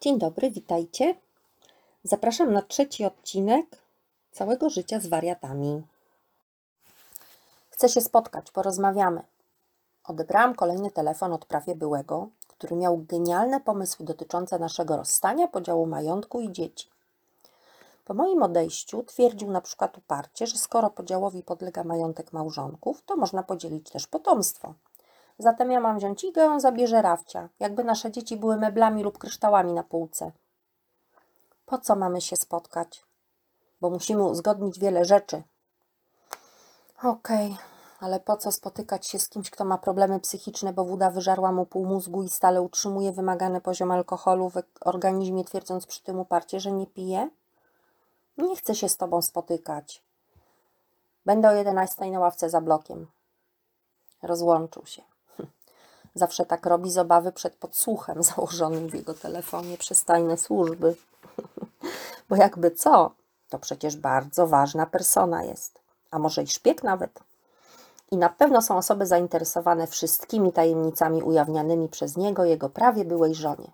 Dzień dobry, witajcie. Zapraszam na trzeci odcinek całego życia z wariatami. Chcę się spotkać, porozmawiamy. Odebrałam kolejny telefon od prawie byłego, który miał genialne pomysły dotyczące naszego rozstania, podziału majątku i dzieci. Po moim odejściu twierdził na przykład uparcie, że skoro podziałowi podlega majątek małżonków, to można podzielić też potomstwo. Zatem ja mam wziąć igę, on zabierze rafcia, jakby nasze dzieci były meblami lub kryształami na półce. Po co mamy się spotkać? Bo musimy uzgodnić wiele rzeczy. Okej, ale po co spotykać się z kimś, kto ma problemy psychiczne, bo woda wyżarła mu pół mózgu i stale utrzymuje wymagany poziom alkoholu w organizmie, twierdząc przy tym uparcie, że nie pije? Nie chcę się z tobą spotykać. Będę o 11 na ławce za blokiem. Rozłączył się. Zawsze tak robi z obawy przed podsłuchem założonym w jego telefonie przez tajne służby. Bo jakby co, to przecież bardzo ważna persona jest, a może i szpieg nawet. I na pewno są osoby zainteresowane wszystkimi tajemnicami ujawnianymi przez niego jego prawie byłej żonie.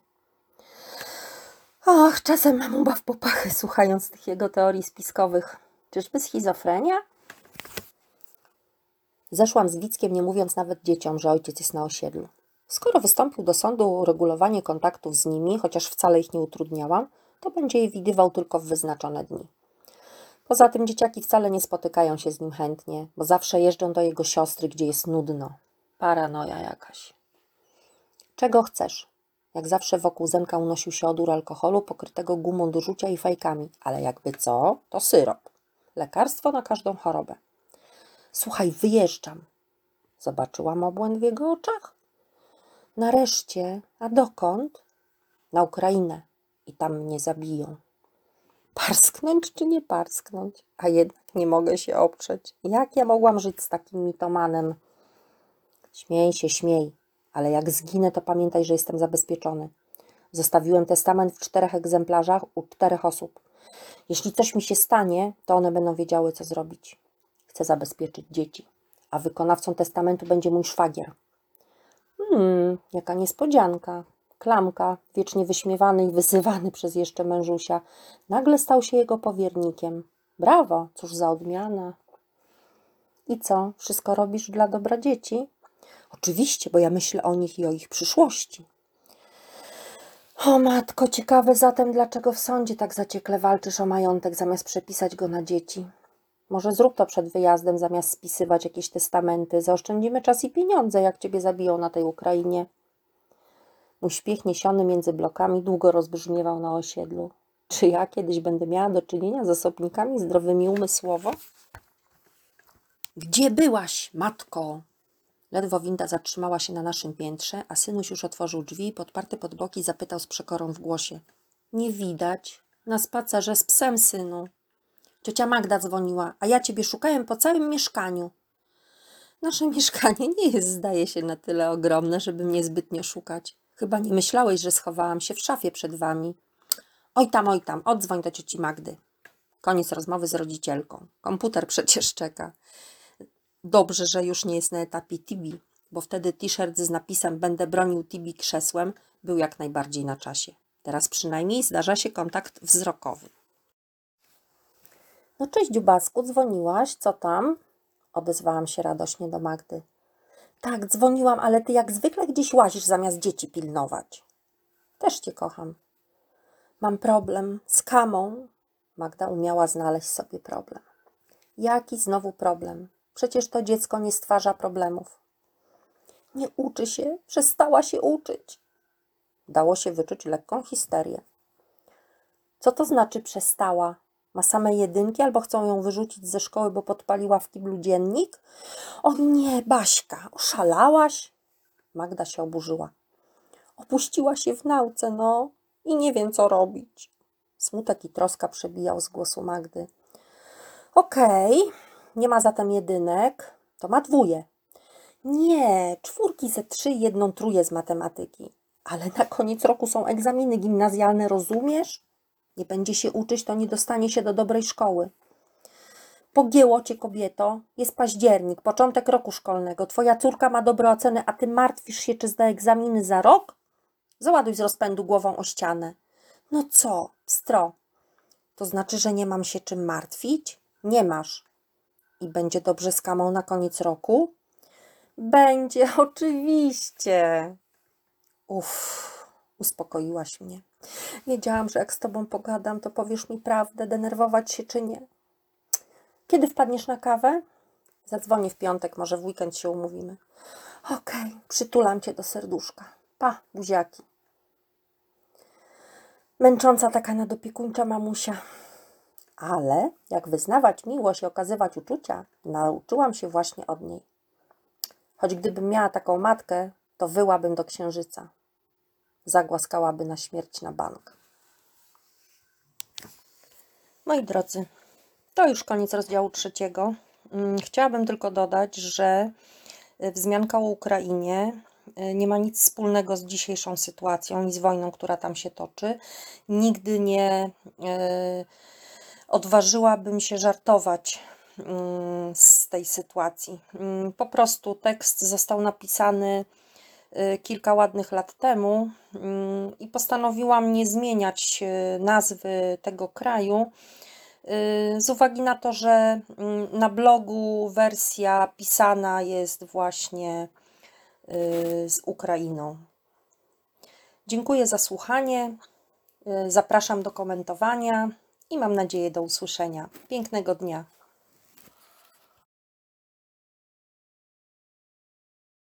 Och, czasem mam ubaw popachy, słuchając tych jego teorii spiskowych. Czyżby schizofrenia? Zeszłam z Wickiem, nie mówiąc nawet dzieciom, że ojciec jest na osiedlu. Skoro wystąpił do sądu o uregulowanie kontaktów z nimi, chociaż wcale ich nie utrudniałam, to będzie je widywał tylko w wyznaczone dni. Poza tym dzieciaki wcale nie spotykają się z nim chętnie, bo zawsze jeżdżą do jego siostry, gdzie jest nudno. Paranoja jakaś. Czego chcesz? Jak zawsze wokół Zenka unosił się odór alkoholu pokrytego gumą do rzucia i fajkami, ale jakby co, to syrop. Lekarstwo na każdą chorobę. Słuchaj, wyjeżdżam. Zobaczyłam obłęd w jego oczach. Nareszcie, a dokąd? Na Ukrainę i tam mnie zabiją. Parsknąć czy nie parsknąć? A jednak nie mogę się oprzeć. Jak ja mogłam żyć z takim mitomanem? Śmiej się, śmiej, ale jak zginę, to pamiętaj, że jestem zabezpieczony. Zostawiłem testament w czterech egzemplarzach u czterech osób. Jeśli coś mi się stanie, to one będą wiedziały, co zrobić. Chcę zabezpieczyć dzieci, a wykonawcą testamentu będzie mój szwagier. Hmm, jaka niespodzianka. Klamka, wiecznie wyśmiewany i wyzywany przez jeszcze mężusia, nagle stał się jego powiernikiem. Brawo, cóż za odmiana. I co, wszystko robisz dla dobra dzieci? Oczywiście, bo ja myślę o nich i o ich przyszłości. O matko, ciekawe zatem, dlaczego w sądzie tak zaciekle walczysz o majątek, zamiast przepisać go na dzieci. Może zrób to przed wyjazdem, zamiast spisywać jakieś testamenty. Zaoszczędzimy czas i pieniądze, jak ciebie zabiją na tej Ukrainie. Uśpiech niesiony między blokami długo rozbrzmiewał na osiedlu. Czy ja kiedyś będę miała do czynienia z osobnikami zdrowymi umysłowo? Gdzie byłaś, matko? Ledwo winda zatrzymała się na naszym piętrze, a synuś już otworzył drzwi i podparty pod boki zapytał z przekorą w głosie. Nie widać. Na spacerze z psem, synu. Ciocia Magda dzwoniła, a ja ciebie szukałem po całym mieszkaniu. Nasze mieszkanie nie jest, zdaje się, na tyle ogromne, żeby mnie zbytnio szukać. Chyba nie myślałeś, że schowałam się w szafie przed wami. Oj tam, oj tam, odzwoń do cioci Magdy. Koniec rozmowy z rodzicielką. Komputer przecież czeka. Dobrze, że już nie jest na etapie Tibi, bo wtedy t-shirt z napisem Będę bronił Tibi krzesłem był jak najbardziej na czasie. Teraz przynajmniej zdarza się kontakt wzrokowy. No cześć dziubasku, dzwoniłaś, co tam? Odezwałam się radośnie do Magdy. Tak, dzwoniłam, ale ty jak zwykle gdzieś łazisz zamiast dzieci pilnować. Też cię kocham. Mam problem z kamą. Magda umiała znaleźć sobie problem. Jaki znowu problem? Przecież to dziecko nie stwarza problemów. Nie uczy się, przestała się uczyć. Dało się wyczuć lekką histerię. Co to znaczy przestała? Ma same jedynki albo chcą ją wyrzucić ze szkoły, bo podpaliła w kiblu dziennik? O nie, Baśka, oszalałaś? Magda się oburzyła. Opuściła się w nauce, no i nie wiem, co robić. Smutek i troska przebijał z głosu Magdy. Okej, okay, nie ma zatem jedynek, to ma dwóje. Nie, czwórki ze trzy jedną truje z matematyki. Ale na koniec roku są egzaminy gimnazjalne, rozumiesz? Nie będzie się uczyć, to nie dostanie się do dobrej szkoły. Pogięło cię, kobieto. Jest październik, początek roku szkolnego. Twoja córka ma dobre oceny, a ty martwisz się, czy zda egzaminy za rok? Załaduj z rozpędu głową o ścianę. No co, pstro? To znaczy, że nie mam się czym martwić? Nie masz. I będzie dobrze z kamą na koniec roku? Będzie, oczywiście. Uff, uspokoiłaś mnie. Wiedziałam, że jak z tobą pogadam, to powiesz mi prawdę, denerwować się czy nie. Kiedy wpadniesz na kawę? Zadzwonię w piątek, może w weekend się umówimy. Okej, przytulam cię do serduszka. Pa, buziaki. Męcząca taka nadopiekuńcza mamusia. Ale jak wyznawać miłość i okazywać uczucia, nauczyłam się właśnie od niej. Choć gdybym miała taką matkę, to wyłabym do księżyca. Zagłaskałaby na śmierć na bank. Moi drodzy, to już koniec rozdziału trzeciego. Mm, Chciałabym tylko dodać, że y, wzmianka o Ukrainie y, nie ma nic wspólnego z dzisiejszą sytuacją i z wojną, która tam się toczy. Nigdy nie y, odważyłabym się żartować mm, z tej sytuacji. Mm, Po prostu tekst został napisany kilka ładnych lat temu mm, i postanowiłam nie zmieniać y, nazwy tego kraju y, z uwagi na to, że mm, na blogu wersja pisana jest właśnie y, z Ukrainą. Dziękuję za słuchanie. y, Zapraszam do komentowania i mam nadzieję do usłyszenia. Pięknego dnia.